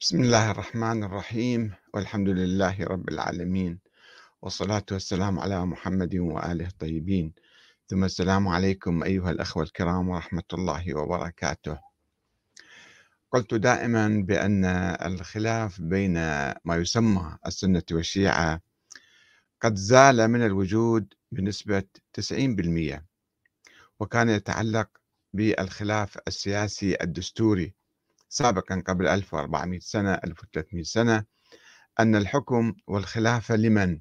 بسم الله الرحمن الرحيم. والحمد لله رب العالمين. والصلاة والسلام على محمد وآله الطيبين. ثم السلام عليكم أيها الأخوة الكرام ورحمة الله وبركاته. قلت دائما بأن الخلاف بين ما يسمى السنة والشيعة قد زال من الوجود بنسبة 90% وكان يتعلق بالخلاف السياسي الدستوري. سابقا قبل 1400 سنة 1300 سنة أن الحكم والخلافة لمن؟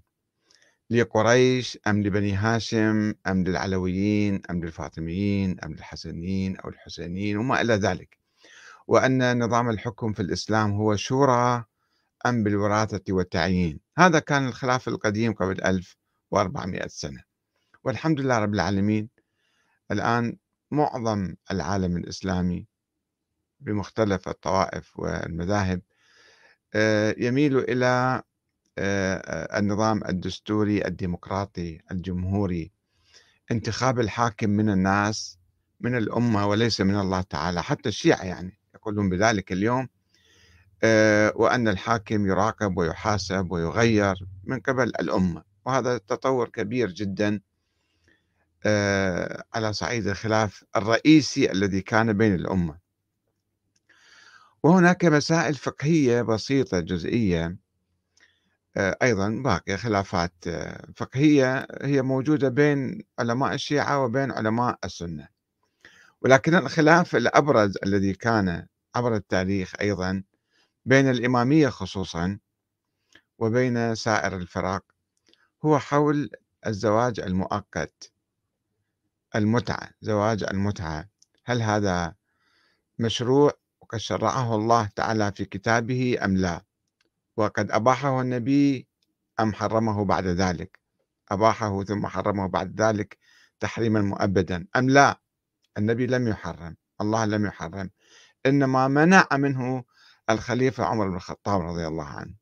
لقريش أم لبني هاشم أم للعلويين أم للفاطميين أم للحسنيين أو الحسينيين وما إلى ذلك؟ وأن نظام الحكم في الإسلام هو شورى أم بالوراثة والتعيين؟ هذا كان الخلاف القديم قبل 1400 سنة. والحمد لله رب العالمين الآن معظم العالم الإسلامي بمختلف الطوائف والمذاهب. آه، يميل إلى آه، النظام الدستوري الديمقراطي الجمهوري انتخاب الحاكم من الناس من الأمة وليس من الله تعالى حتى الشيعة يعني يقولون بذلك اليوم. آه، وأن الحاكم يراقب ويحاسب ويغير من قبل الأمة. وهذا تطور كبير جدا على صعيد الخلاف الرئيسي الذي كان بين الأمة. وهناك مسائل فقهية بسيطة جزئية آه، أيضا باقية خلافات آه، فقهية هي موجودة بين علماء الشيعة وبين علماء السنة. ولكن الخلاف الأبرز الذي كان عبر التاريخ أيضا بين الإمامية خصوصا وبين سائر الفرق هو حول الزواج المؤقت المتعة زواج المتعة. هل هذا مشروع وقد شرعه الله تعالى في كتابه أم لا؟ وقد أباحه النبي أم حرمه بعد ذلك؟ أباحه ثم حرمه بعد ذلك تحريما مؤبدا أم لا؟ النبي لم يحرم الله لم يحرم إنما منع منه الخليفة عمر بن الخطاب رضي الله عنه.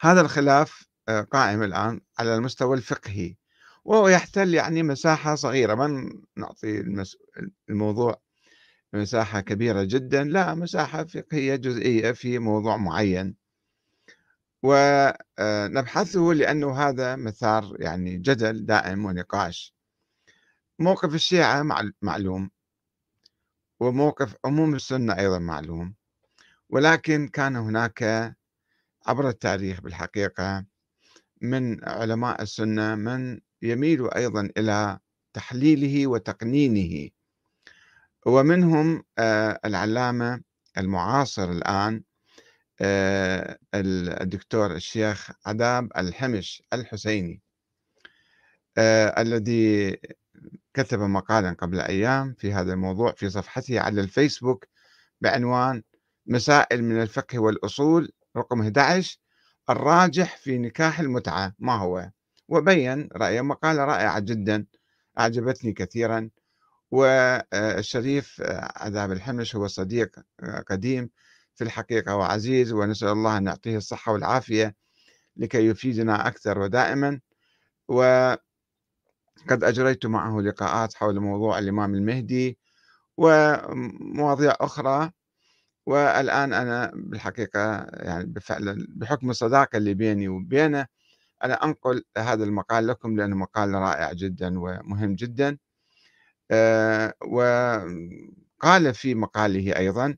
هذا الخلاف آه، قائم الآن على المستوى الفقهي وهو يحتل يعني مساحة صغيرة من نعطي الموضوع مساحة كبيرة جدا لا مساحة فقهية جزئية في موضوع معين. ونبحثه لأنه هذا مثار يعني جدل دائم ونقاش. موقف الشيعة معلوم. وموقف عموم السنة أيضا معلوم. ولكن كان هناك عبر التاريخ بالحقيقة من علماء السنة من يميل أيضا إلى تحليله وتقنينه. ومنهم آه، العلامة المعاصر الآن آه، الدكتور الشيخ عذاب الحمش الحسيني آه، الذي كتب مقالا قبل أيام في هذا الموضوع في صفحته على الفيسبوك بعنوان مسائل من الفقه والأصول رقم 11 الراجح في نكاح المتعة ما هو؟ وبين رأيه مقالة رائعة جدا أعجبتني كثيرا. والشريف عذاب الحمش هو صديق قديم في الحقيقة وعزيز ونسأل الله أن يعطيه الصحة والعافية لكي يفيدنا أكثر ودائما. وقد أجريت معه لقاءات حول موضوع الإمام المهدي ومواضيع أخرى. والآن أنا بالحقيقة يعني بفعل بحكم الصداقة اللي بيني وبينه أنا أنقل هذا المقال لكم لأنه مقال رائع جدا ومهم جدا. آه، وقال في مقاله أيضا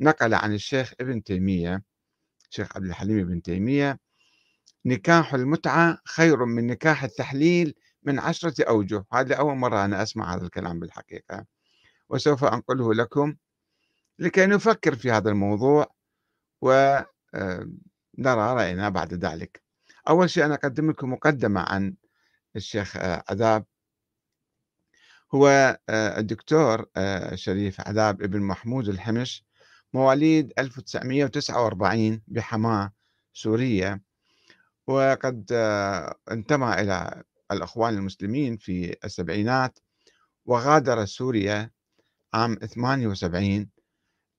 نقل عن الشيخ ابن تيمية الشيخ عبد الحليم ابن تيمية نكاح المتعة خير من نكاح التحليل من عشرة أوجه. هذه أول مرة أنا أسمع هذا الكلام بالحقيقة. وسوف أنقله لكم لكي نفكر في هذا الموضوع ونرى آه، رأينا بعد ذلك. أول شيء أنا أقدم لكم مقدمة عن الشيخ آه، عذاب هو آه، الدكتور آه، شريف عذاب ابن محمود الحمش مواليد 1949 بحماة سوريا وقد آه، انتمى إلى الأخوان المسلمين في السبعينات وغادر سوريا عام 78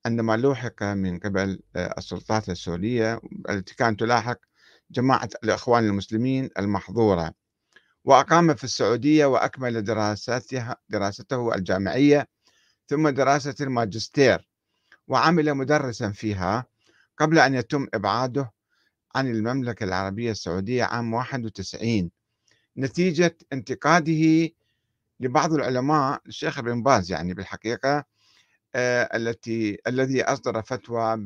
عندما لوحق من قبل السلطات السورية التي كانت تلاحق جماعة الإخوان المسلمين المحظورة. وأقام في السعودية وأكمل دراسته الجامعية ثم دراسة الماجستير وعمل مدرسا فيها قبل أن يتم إبعاده عن المملكة العربية السعودية عام 91 نتيجة انتقاده لبعض العلماء الشيخ بن باز يعني بالحقيقة آه، التي الذي أصدر فتوى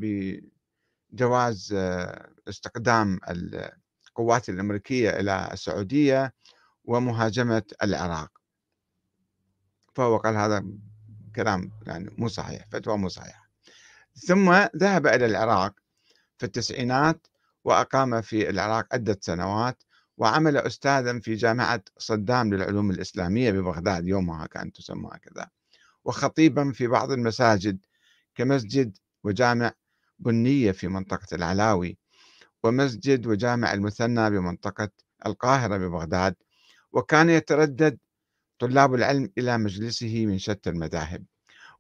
بجواز آه، استقدام القوات الأمريكية إلى السعودية. ومهاجمة العراق. فهو قال هذا كلام يعني مو صحيح فتوى مو صحيحة ثم ذهب إلى العراق في التسعينات وأقام في العراق عدة سنوات وعمل أستاذا في جامعة صدام للعلوم الإسلامية ببغداد يومها كانت تسمى هكذا وخطيبا في بعض المساجد كمسجد وجامع بنية في منطقة العلاوي ومسجد وجامع المثنى بمنطقة القاهرة ببغداد وكان يتردد طلاب العلم إلى مجلسه من شتى المذاهب.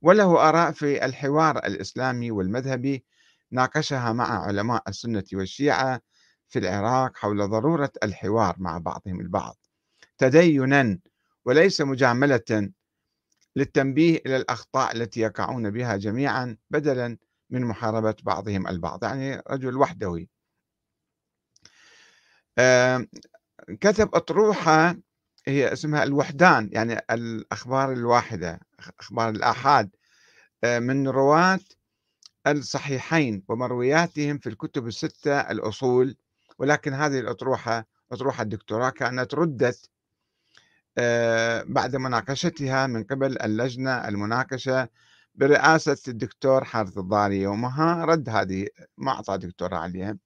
وله آراء في الحوار الإسلامي والمذهبي ناقشها مع علماء السنة والشيعة في العراق حول ضرورة الحوار مع بعضهم البعض. تدينا وليس مجاملة للتنبيه إلى الأخطاء التي يقعون بها جميعا بدلا من محاربة بعضهم البعض. يعني رجل وحدوي كتب أطروحة هي اسمها الوحدان يعني الأخبار الواحدة أخبار الآحاد من رواة الصحيحين ومروياتهم في الكتب الستة الأصول ولكن هذه الأطروحة أطروحة الدكتوراه كانت ردت آه، بعد مناقشتها من قبل اللجنة المناقشة برئاسة الدكتور حارث الضاري يومها رد هذه ما أعطى دكتوراه عليها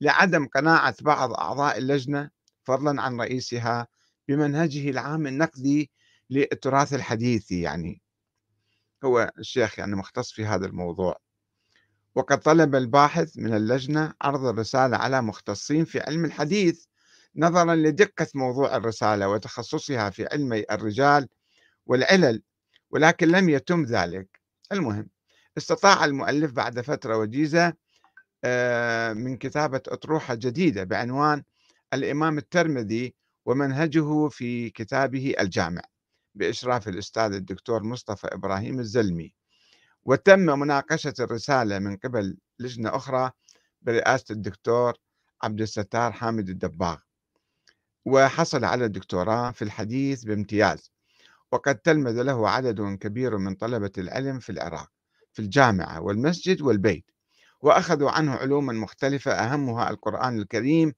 لعدم قناعة بعض أعضاء اللجنة فضلا عن رئيسها بمنهجه العام النقدي للتراث الحديثي يعني. هو الشيخ يعني مختص في هذا الموضوع. وقد طلب الباحث من اللجنة عرض الرسالة على مختصين في علم الحديث نظرا لدقة موضوع الرسالة وتخصصها في علمي الرجال والعلل ولكن لم يتم ذلك. المهم استطاع المؤلف بعد فترة وجيزة آه، من كتابة أطروحة جديدة بعنوان الإمام الترمذي ومنهجه في كتابه الجامع بإشراف الأستاذ الدكتور مصطفى إبراهيم الزلمي. وتم مناقشة الرسالة من قبل لجنة أخرى برئاسة الدكتور عبد الستار حامد الدباغ. وحصل على الدكتوراه في الحديث بامتياز وقد تلمذ له عدد كبير من طلبة العلم في العراق في الجامعة والمسجد والبيت وأخذوا عنه علوما مختلفة أهمها القرآن الكريم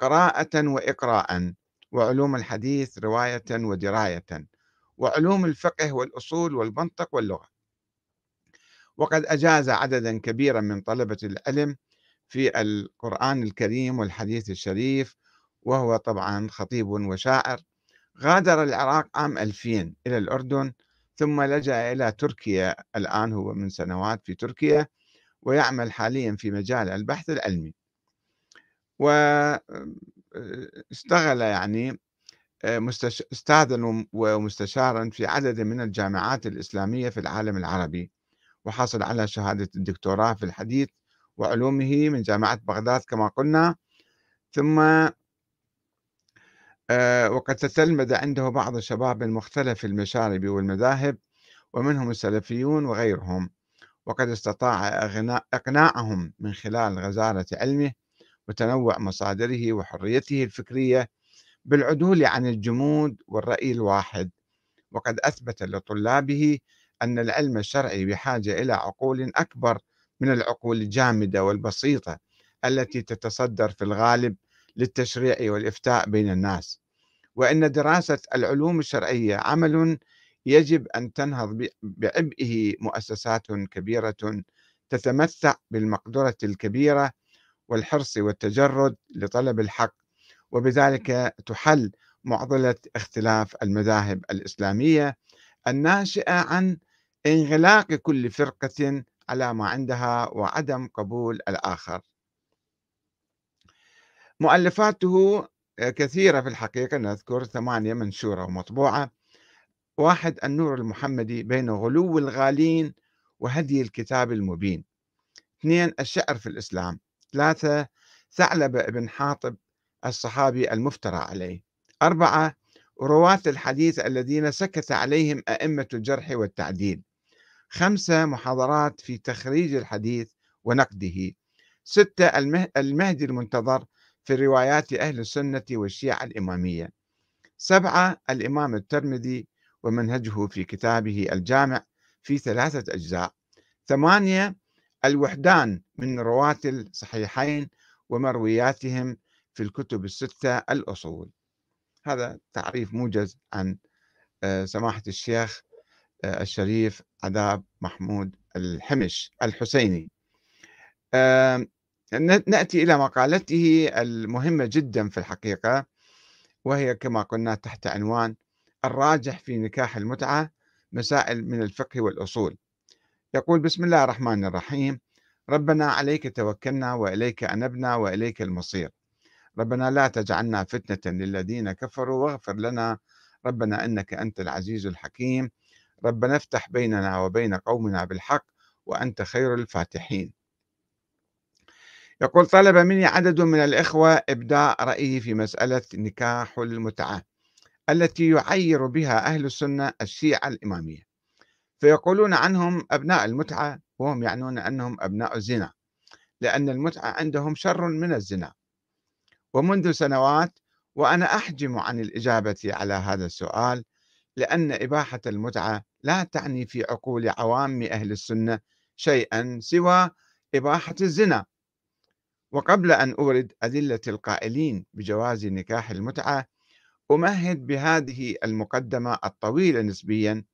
قراءة وإقراء وعلوم الحديث رواية ودراية وعلوم الفقه والأصول والمنطق واللغة. وقد أجاز عددا كبيرا من طلبة العلم في القرآن الكريم والحديث الشريف وهو طبعا خطيب وشاعر. غادر العراق عام 2000 إلى الأردن ثم لجأ إلى تركيا. الآن هو من سنوات في تركيا ويعمل حاليا في مجال البحث العلمي. واستغل يعني استاذا ومستشارا في عدد من الجامعات الإسلامية في العالم العربي وحصل على شهادة الدكتوراه في الحديث وعلومه من جامعة بغداد كما قلنا. ثم آه، وقد تتلمذ عنده بعض الشباب من مختلف المشارب والمذاهب ومنهم السلفيون وغيرهم وقد استطاع إقناعهم من خلال غزارة علمه وتنوع مصادره وحريته الفكرية بالعدول عن الجمود والرأي الواحد. وقد أثبت لطلابه أن العلم الشرعي بحاجة إلى عقول أكبر من العقول الجامدة والبسيطة التي تتصدر في الغالب للتشريع والإفتاء بين الناس. وأن دراسة العلوم الشرعية عمل يجب أن تنهض بعبئه مؤسسات كبيرة تتمتع بالمقدرة الكبيرة والحرص والتجرد لطلب الحق وبذلك تحل معضلة اختلاف المذاهب الإسلامية الناشئة عن انغلاق كل فرقة على ما عندها وعدم قبول الآخر. مؤلفاته كثيرة في الحقيقة نذكر ثمانية منشورة ومطبوعة. واحد النور المحمدي بين غلو الغالين وهدي الكتاب المبين. اثنين الشعر في الإسلام. ثلاثة ثعلبة بن حاطب الصحابي المفترى عليه. أربعة رواة الحديث الذين سكت عليهم أئمة الجرح والتعديل. خمسة محاضرات في تخريج الحديث ونقده. ستة المهدي المنتظر في روايات أهل السنة والشيعة الإمامية. سبعة الإمام الترمذي ومنهجه في كتابه الجامع في ثلاثة أجزاء. ثمانية الوحدان من رواة الصحيحين ومروياتهم في الكتب الستة الأصول. هذا تعريف موجز عن آه، سماحة الشيخ آه، الشريف عذاب محمود الحمش الحسيني. نأتي إلى مقالته المهمة جدا في الحقيقة وهي كما قلنا تحت عنوان الراجح في نكاح المتعة مسائل من الفقه والأصول. يقول بسم الله الرحمن الرحيم. ربنا عليك توكلنا وإليك أنبنا وإليك المصير. ربنا لا تجعلنا فتنة للذين كفروا واغفر لنا. ربنا إنك أنت العزيز الحكيم. ربنا افتح بيننا وبين قومنا بالحق وأنت خير الفاتحين. يقول طلب مني عدد من الإخوة إبداء رأيه في مسألة نكاح المتعة التي يعير بها أهل السنة الشيعة الإمامية. فيقولون عنهم أبناء المتعة وهم يعنون أنهم أبناء الزنا لأن المتعة عندهم شر من الزنا. ومنذ سنوات وأنا أحجم عن الإجابة على هذا السؤال لأن إباحة المتعة لا تعني في عقول عوام أهل السنة شيئا سوى إباحة الزنا. وقبل أن أورد أدلة القائلين بجواز نكاح المتعة أمهد بهذه المقدمة الطويلة نسبيا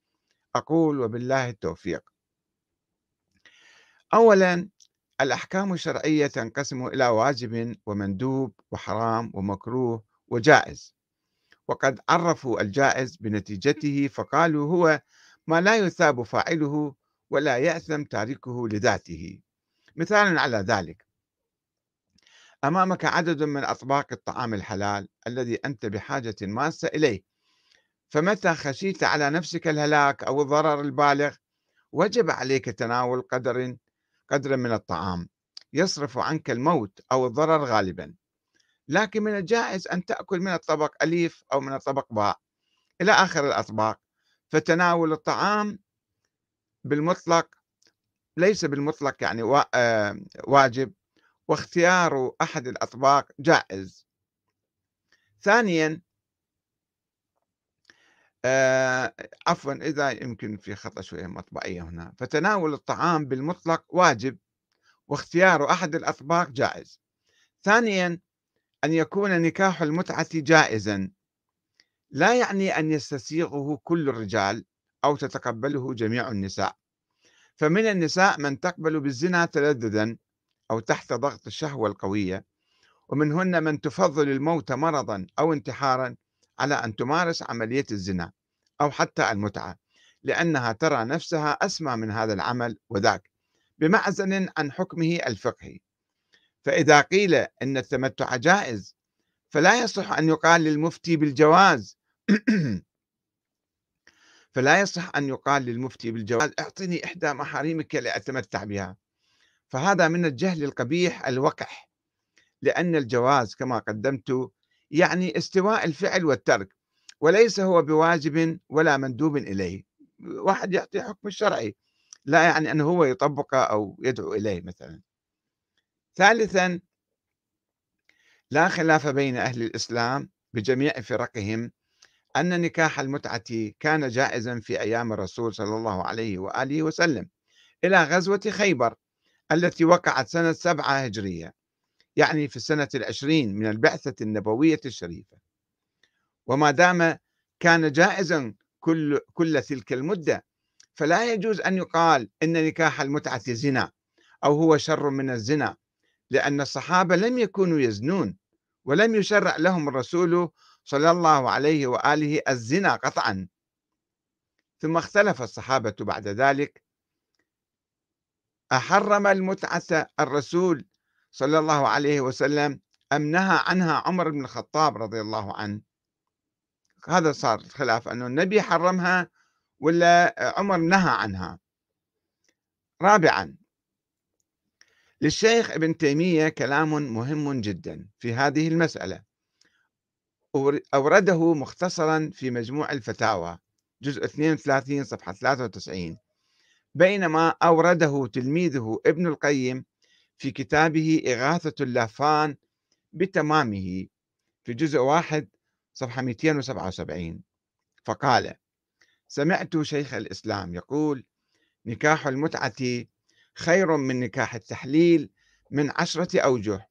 أقول وبالله التوفيق. أولا الأحكام الشرعية تنقسم إلى واجب ومندوب وحرام ومكروه وجائز. وقد عرفوا الجائز بنتيجته فقالوا هو ما لا يثاب فاعله ولا يأثم تاركه لذاته. مثال على ذلك. أمامك عدد من أطباق الطعام الحلال الذي أنت بحاجة ماسة إليه. فمتى خشيت على نفسك الهلاك أو الضرر البالغ؟ وجب عليك تناول قدر قدر من الطعام يصرف عنك الموت أو الضرر غالبا. لكن من الجائز أن تأكل من الطبق أليف أو من الطبق باء. إلى آخر الأطباق. فتناول الطعام بالمطلق ليس بالمطلق يعني آه، واجب. واختيار أحد الأطباق جائز. ثانيا آه عفوا إذا يمكن في خطأ شوية مطبعية هنا. فتناول الطعام بالمطلق واجب واختيار أحد الأطباق جائز. ثانيا أن يكون نكاح المتعة جائزا. لا يعني أن يستسيغه كل الرجال أو تتقبله جميع النساء. فمن النساء من تقبل بالزنا تلذذا أو تحت ضغط الشهوة القوية. ومنهن من تفضل الموت مرضا أو انتحارا على أن تمارس عملية الزنا. أو حتى المتعة لأنها ترى نفسها أسمى من هذا العمل وذاك بمعزل عن حكمه الفقهي. فإذا قيل أن التمتع جائز فلا يصح أن يقال للمفتي بالجواز. فلا يصح أن يقال للمفتي بالجواز أعطني إحدى محارمك لأتمتع بها. فهذا من الجهل القبيح الوقح لأن الجواز كما قدمت يعني استواء الفعل والترك. وليس هو بواجب ولا مندوب إليه. واحد يعطي حكم الشرعي لا يعني أنه هو يطبقه أو يدعو إليه مثلا. ثالثا لا خلاف بين أهل الإسلام بجميع فرقهم أن نكاح المتعة كان جائزا في أيام الرسول صلى الله عليه وآله وسلم إلى غزوة خيبر التي وقعت سنة سبعة هجرية يعني في السنة العشرين من البعثة النبوية الشريفة. وما دام كان جائزا كل كل تلك المدة فلا يجوز أن يقال إن نكاح المتعة زنا أو هو شر من الزنا لأن الصحابة لم يكونوا يزنون ولم يشرع لهم الرسول صلى الله عليه وآله الزنا قطعا. ثم اختلف الصحابة بعد ذلك. أحرم المتعة الرسول صلى الله عليه وسلم أم نهى عنها عمر بن الخطاب رضي الله عنه؟ هذا صار الخلاف أنه النبي حرمها ولا عمر نهى عنها. رابعا للشيخ ابن تيمية كلام مهم جدا في هذه المسألة. أورده مختصرا في مجموع الفتاوى جزء 32 صفحة 93 بينما أورده تلميذه ابن القيم في كتابه إغاثة اللافان بتمامه في جزء واحد صفحة 277 فقال سمعت شيخ الإسلام يقول نكاح المتعة خير من نكاح التحليل من عشرة أوجه.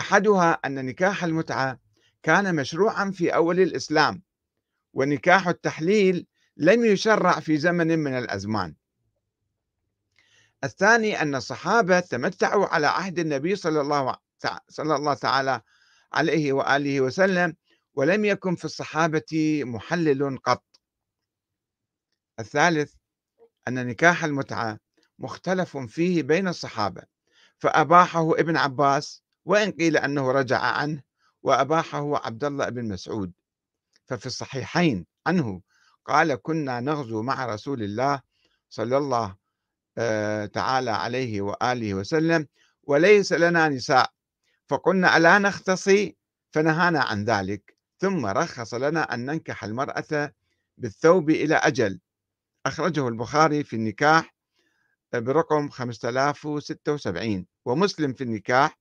أحدها أن نكاح المتعة كان مشروعا في أول الإسلام ونكاح التحليل لم يشرع في زمن من الأزمان. الثاني أن الصحابة تمتعوا على عهد النبي صلى الله صلى الله تعالى عليه وآله وسلم ولم يكن في الصحابة محلل قط. الثالث أن نكاح المتعة مختلف فيه بين الصحابة. فأباحه ابن عباس وإن قيل أنه رجع عنه وأباحه عبد الله بن مسعود. ففي الصحيحين عنه قال كنا نغزو مع رسول الله صلى الله آه، تعالى عليه وآله وسلم وليس لنا نساء. فقلنا ألا نختصي؟ فنهانا عن ذلك. ثم رخص لنا أن ننكح المرأة بالثوب إلى أجل. أخرجه البخاري في النكاح برقم 5076 ومسلم في النكاح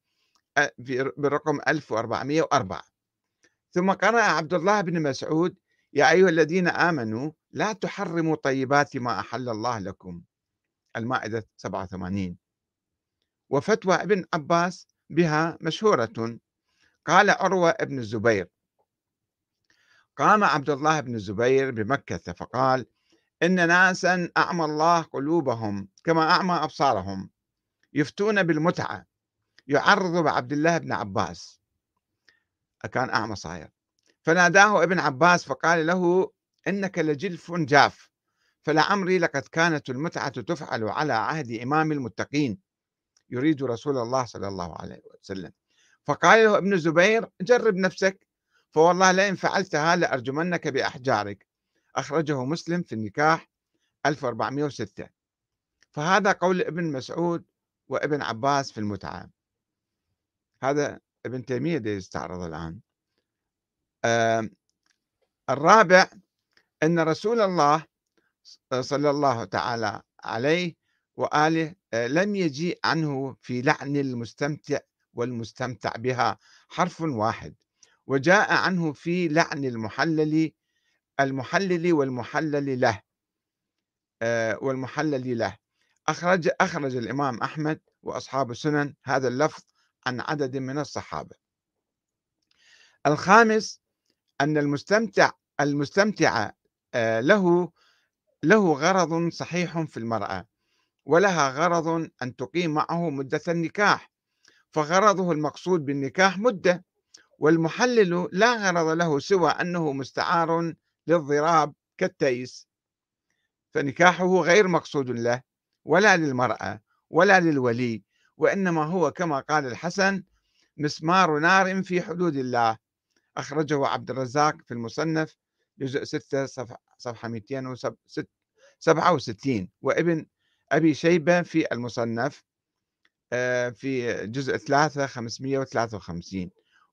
برقم 1404 ثم قرأ عبد الله بن مسعود يا أيها الذين آمنوا لا تحرموا طيبات ما أحل الله لكم. المائدة 87 وفتوى ابن عباس بها مشهورة. قال عروة ابن الزبير قام عبد الله بن الزبير بمكة فقال إن ناسا أعمى الله قلوبهم كما أعمى أبصارهم يفتون بالمتعة يعرض بعبد الله بن عباس. كان أعمى صاير. فناداه ابن عباس فقال له إنك لجلف جاف فلعمري لقد كانت المتعة تفعل على عهد إمام المتقين يريد رسول الله صلى الله عليه وسلم. فقال له ابن الزبير جرب نفسك فوالله لئن فعلتها لأرجمنك بأحجارك. أخرجه مسلم في النكاح 1406 فهذا قول ابن مسعود وابن عباس في المتعة. هذا ابن تيمية يستعرض الآن. الرابع أن رسول الله صلى الله تعالى عليه وآله لم يجيء عنه في لعن المستمتع والمستمتع بها حرف واحد. وجاء عنه في لعن المحلل المحلل والمحلل له آه، والمحلل له. أخرج أخرج الإمام أحمد وأصحاب السنن هذا اللفظ عن عدد من الصحابة. الخامس أن المستمتع المستمتع آه، له له غرض صحيح في المرأة ولها غرض أن تقيم معه مدة النكاح فغرضه المقصود بالنكاح مدة. والمحلل لا غرض له سوى أنه مستعار للضراب كالتيس. فنكاحه غير مقصود له ولا للمرأة ولا للولي وإنما هو كما قال الحسن مسمار نار في حدود الله أخرجه عبد الرزاق في المصنف جزء 6 صفحة 267 وابن أبي شيبة في المصنف آه، في جزء 3 553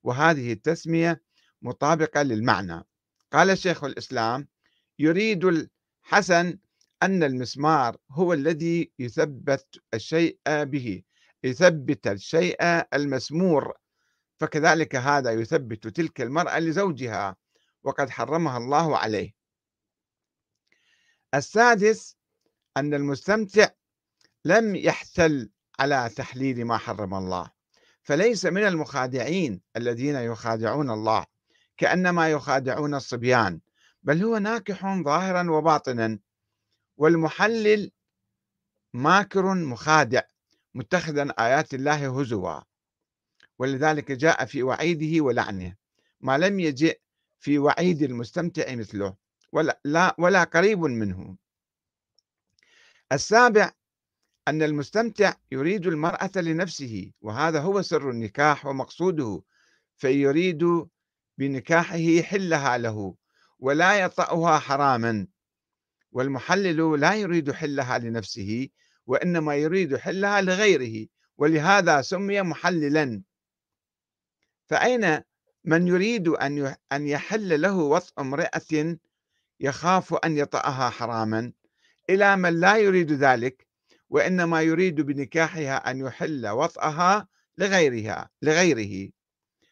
وهذه التسمية مطابقة للمعنى. قال شيخ الإسلام يريد الحسن أن المسمار هو الذي يثبت الشيء به يثبت الشيء المسمور فكذلك هذا يثبت تلك المرأة لزوجها وقد حرمها الله عليه. السادس أن المستمتع لم يحتل على تحليل ما حرم الله. فليس من المخادعين الذين يخادعون الله كأنما يخادعون الصبيان بل هو ناكح ظاهرا وباطنا والمحلل ماكر مخادع متخذا آيات الله هزوا. ولذلك جاء في وعيده ولعنه ما لم يجئ في وعيد المستمتع مثله ولا, لا ولا قريب منه. السابع أن المستمتع يريد المرأة لنفسه وهذا هو سر النكاح ومقصوده فيريد بنكاحه حلها له ولا يطأها حراما والمحلل لا يريد حلها لنفسه وإنما يريد حلها لغيره ولهذا سمي محللا. فأين من يريد أن يحل له وطء امرأة يخاف أن يطأها حراما؟ إلى من لا يريد ذلك؟ وإنما يريد بنكاحها أن يحل وطأها لغيرها لغيره.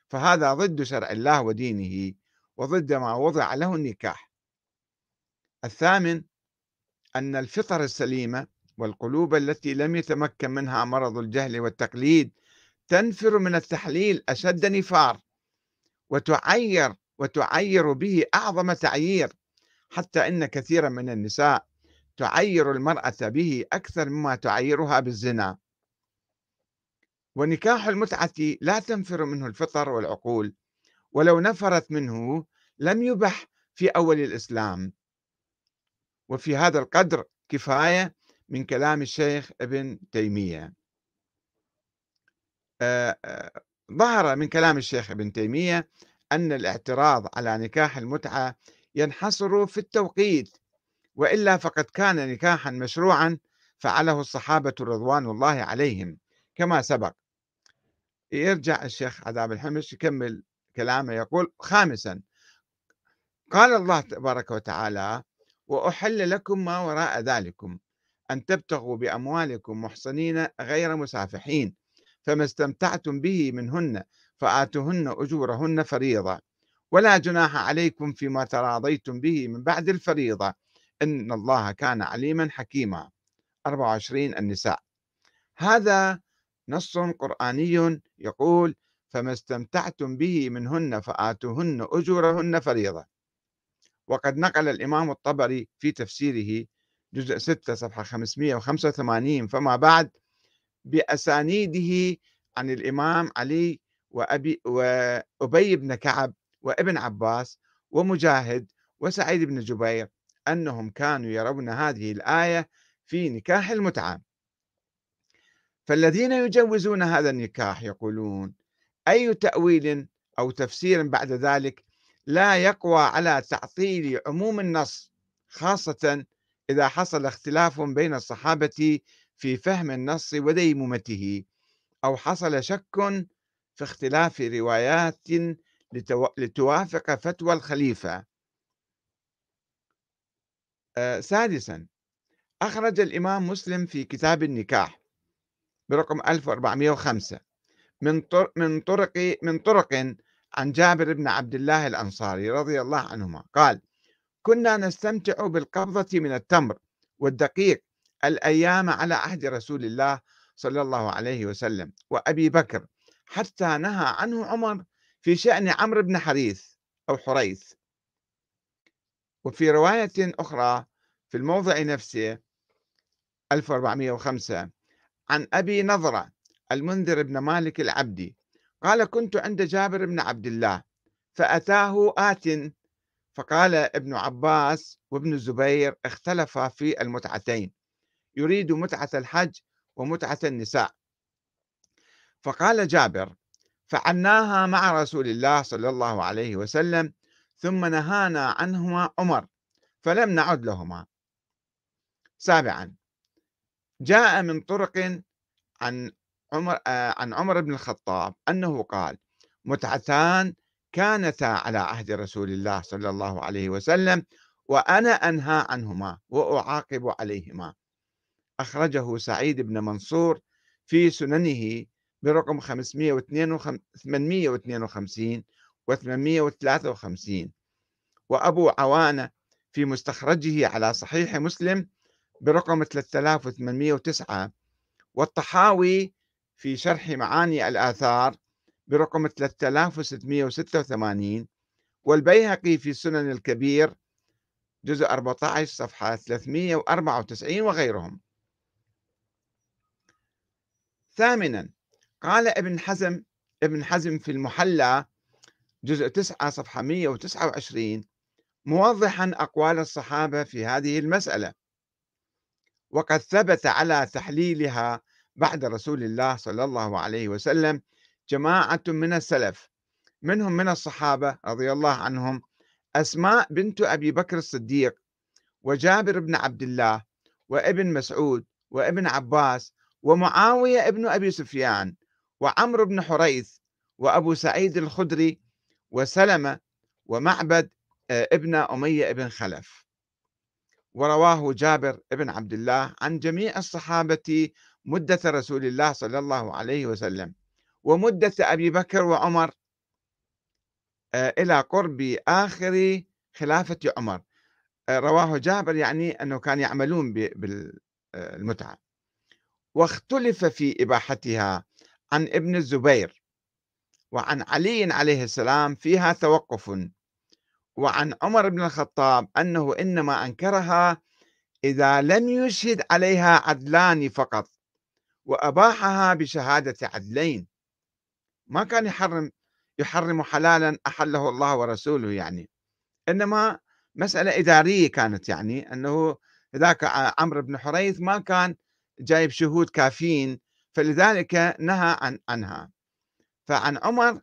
فهذا ضد شرع الله ودينه وضد ما وضع له النكاح. الثامن أن الفطر السليمة والقلوب التي لم يتمكن منها مرض الجهل والتقليد تنفر من التحليل أشد نفار وتعير وتعير به أعظم تعيير حتى إن كثيرا من النساء تعير المرأة به أكثر مما تعيرها بالزنا. ونكاح المتعة لا تنفر منه الفطر والعقول ولو نفرت منه لم يبح في أول الإسلام. وفي هذا القدر كفاية من كلام الشيخ ابن تيمية. آه، آه، ظهر من كلام الشيخ ابن تيمية أن الاعتراض على نكاح المتعة ينحصر في التوقيت وإلا فقد كان نكاحا مشروعا فعله الصحابة رضوان الله عليهم كما سبق. يرجع الشيخ عذاب الحمش يكمل كلامه يقول خامسا قال الله تبارك وتعالى وأحل لكم ما وراء ذلكم أن تبتغوا بأموالكم محصنين غير مسافحين فما استمتعتم به منهن فآتوهن أجورهن فريضة ولا جناح عليكم فيما تراضيتم به من بعد الفريضة إن الله كان عليما حكيما. 24 النساء. هذا نص قرآني يقول فما استمتعتم به منهن فآتوهن أجورهن فريضة. وقد نقل الإمام الطبري في تفسيره جزء 6 صفحة 585 فما بعد بأسانيده عن الإمام علي وأبي وأبي بن كعب وابن عباس ومجاهد وسعيد بن جبير أنهم كانوا يرون هذه الآية في نكاح المتعة. فالذين يجوزون هذا النكاح يقولون أي تأويل أو تفسير بعد ذلك لا يقوى على تعطيل عموم النص خاصة إذا حصل اختلاف بين الصحابة في فهم النص وديمومته أو حصل شك في اختلاف روايات لتوافق فتوى الخليفة. سادسا أخرج الإمام مسلم في كتاب النكاح برقم 1405 من طرق من طرق من طرق عن جابر بن عبد الله الأنصاري رضي الله عنهما. قال كنا نستمتع بالقبضة من التمر والدقيق الأيام على عهد رسول الله صلى الله عليه وسلم وأبي بكر حتى نهى عنه عمر في شأن عمرو بن حريث أو حريث. وفي رواية أخرى في الموضع نفسه 1405 عن أبي نظرة المنذر بن مالك العبدي قال كنت عند جابر بن عبد الله فأتاه آت فقال ابن عباس وابن الزبير اختلفا في المتعتين يريد متعة الحج ومتعة النساء. فقال جابر فعلناها مع رسول الله صلى الله عليه وسلم ثم نهانا عنهما عمر فلم نعد لهما. سابعا جاء من طرق عن عمر آه، عن عمر بن الخطاب أنه قال متعتان كانتا على عهد رسول الله صلى الله عليه وسلم وأنا أنهى عنهما وأعاقب عليهما. أخرجه سعيد بن منصور في سننه برقم 552 1853 وأبو عوانة في مستخرجه على صحيح مسلم برقم 3809 والطحاوي في شرح معاني الآثار برقم 3686 والبيهقي في سنن الكبير جزء 14 صفحة 394 وغيرهم. ثامنا قال ابن حزم ابن حزم في المحلى جزء 9 صفحة 129 موضحا أقوال الصحابة في هذه المسألة. وقد ثبت على تحليلها بعد رسول الله صلى الله عليه وسلم جماعة من السلف منهم من الصحابة رضي الله عنهم أسماء بنت أبي بكر الصديق وجابر بن عبد الله وابن مسعود وابن عباس ومعاوية ابن أبي سفيان وعمرو بن حريث وأبو سعيد الخدري وسلمة ومعبد آه، ابن أمية بن خلف. ورواه جابر بن عبد الله عن جميع الصحابة مدة رسول الله صلى الله عليه وسلم ومدة أبي بكر وعمر آه، إلى قرب آخر خلافة عمر. آه، رواه جابر يعني أنه كان يعملون بالمتعة واختلف في إباحتها عن ابن الزبير. وعن علي عليه السلام فيها توقف. وعن عمر بن الخطاب أنه إنما أنكرها إذا لم يشهد عليها عدلان فقط وأباحها بشهادة عدلين. ما كان يحرم يحرم حلالا أحله الله ورسوله يعني. إنما مسألة إدارية كانت يعني أنه ذاك عمرو بن حريث ما كان جايب شهود كافيين فلذلك نهى عن عنها. فعن عمر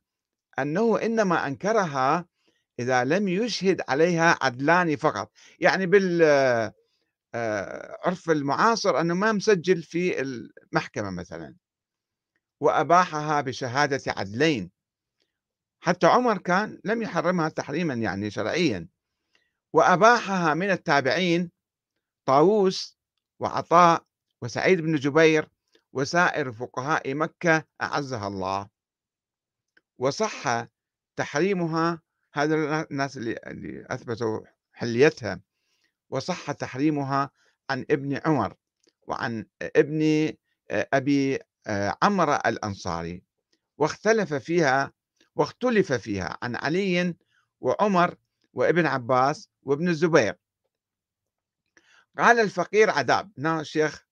أنه إنما أنكرها إذا لم يشهد عليها عدلان فقط. يعني بالعرف آه، المعاصر أنه ما مسجل في المحكمة مثلا وأباحها بشهادة عدلين. حتى عمر كان لم يحرمها تحريما يعني شرعيا. وأباحها من التابعين طاووس وعطاء وسعيد بن جبير وسائر فقهاء مكة أعزها الله. وصح تحريمها هذا الناس اللي, أثبتوا حليتها. وصح تحريمها عن ابن عمر وعن ابن أبي عمرو الأنصاري. واختلف فيها واختلف فيها عن علي وعمر وابن عباس وابن الزبير. قال الفقير عذاب. هنا الشيخ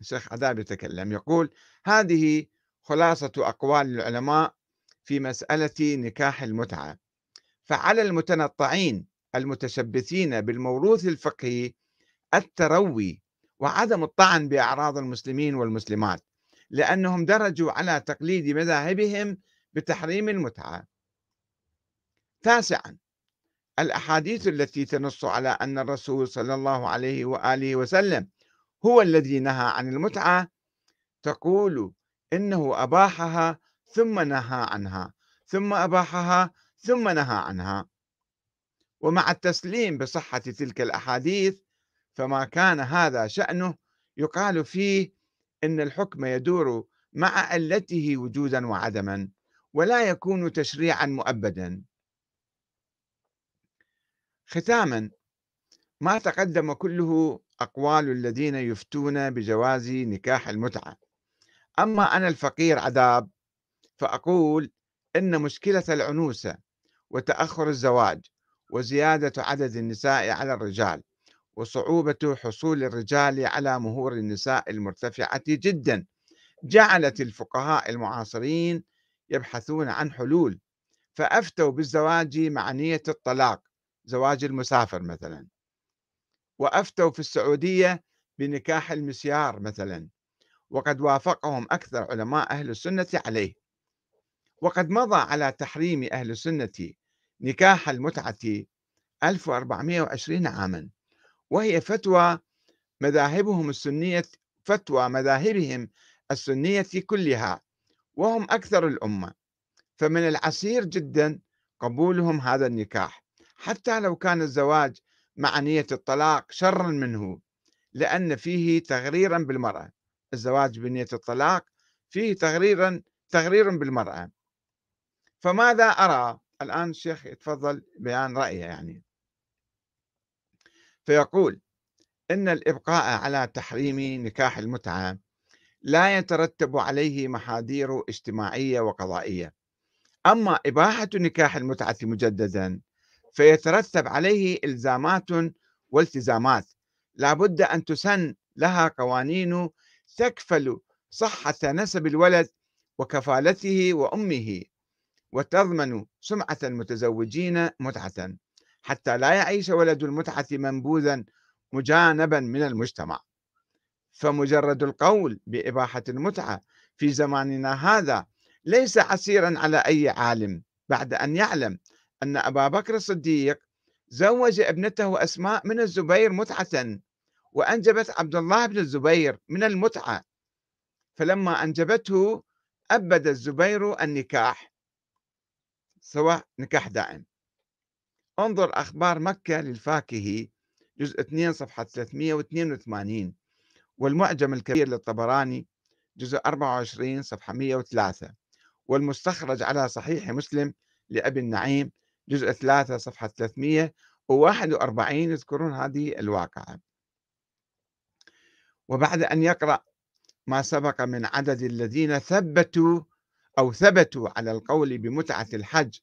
الشيخ عذاب يتكلم. يقول هذه خلاصة أقوال العلماء في مسألة نكاح المتعة. فعلى المتنطعين المتشبثين بالموروث الفقهي التروي وعدم الطعن بأعراض المسلمين والمسلمات لأنهم درجوا على تقليد مذاهبهم بتحريم المتعة. تاسعا الأحاديث التي تنص على أن الرسول صلى الله عليه وآله وسلم هو الذي نهى عن المتعة تقول إنه أباحها ثم نهى عنها ثم أباحها ثم نهى عنها. ومع التسليم بصحة تلك الأحاديث فما كان هذا شأنه يقال فيه إن الحكم يدور مع علته وجودا وعدما ولا يكون تشريعا مؤبدا. ختاما ما تقدم كله أقوال الذين يفتون بجواز نكاح المتعة. أما أنا الفقير عذاب فأقول إن مشكلة العنوسة وتأخر الزواج وزيادة عدد النساء على الرجال وصعوبة حصول الرجال على مهور النساء المرتفعة جدا جعلت الفقهاء المعاصرين يبحثون عن حلول فأفتوا بالزواج مع نية الطلاق زواج المسافر مثلا. وأفتوا في السعودية بنكاح المسيار مثلا وقد وافقهم أكثر علماء أهل السنة عليه. وقد مضى على تحريم أهل السنة نكاح المتعة 1420 عاما وهي فتوى مذاهبهم السنية فتوى مذاهبهم السنية كلها وهم أكثر الأمة. فمن العسير جدا قبولهم هذا النكاح حتى لو كان الزواج مع نية الطلاق شرا منه لأن فيه تغريرا بالمرأة. الزواج بنية الطلاق فيه تغريرا تغرير بالمرأة. فماذا أرى؟ الآن الشيخ يتفضل بيان رأيه يعني. فيقول إن الإبقاء على تحريم نكاح المتعة لا يترتب عليه محاذير اجتماعية وقضائية. أما إباحة نكاح المتعة مجددا فيترتب عليه إلزامات والتزامات. لا بد أن تسن لها قوانين تكفل صحة نسب الولد وكفالته وأمه. وتضمن سمعة المتزوجين متعة حتى لا يعيش ولد المتعة منبوذا مجانبا من المجتمع. فمجرد القول بإباحة المتعة في زماننا هذا ليس عسيرا على أي عالم بعد أن يعلم أن أبا بكر الصديق زوج ابنته أسماء من الزبير متعة وأنجبت عبد الله بن الزبير من المتعة. فلما أنجبته أبد الزبير النكاح. سواء نكاح دائم. انظر أخبار مكة للفاكهي جزء 2 صفحة 382 والمعجم الكبير للطبراني جزء 24 صفحة 103 والمستخرج على صحيح مسلم لأبي النعيم جزء 3 صفحة 341 يذكرون هذه الواقعة. وبعد أن يقرأ ما سبق من عدد الذين ثبتوا أو ثبتوا على القول بمتعة الحج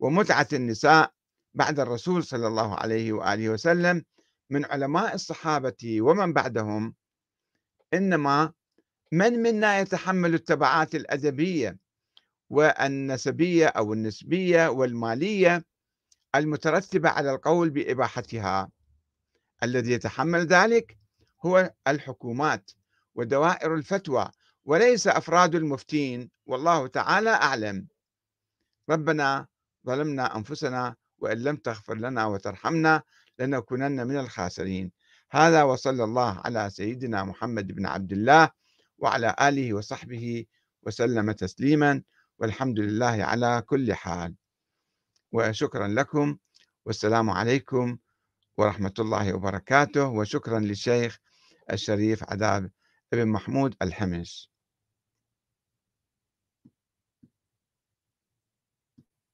ومتعة النساء بعد الرسول صلى الله عليه وآله وسلم من علماء الصحابة ومن بعدهم إنما من منا يتحمل التبعات الأدبية والنسبية أو النسبية والمالية المترتبة على القول بإباحتها. الذي يتحمل ذلك هو الحكومات ودوائر الفتوى وليس أفراد المفتين والله تعالى أعلم. ربنا ظلمنا أنفسنا وإن لم تغفر لنا وترحمنا لنكونن من الخاسرين. هذا وصلى الله على سيدنا محمد بن عبد الله وعلى آله وصحبه وسلم تسليما والحمد لله على كل حال. وشكرا لكم والسلام عليكم ورحمة الله وبركاته وشكرا للشيخ الشريف عذاب بن محمود الحمص.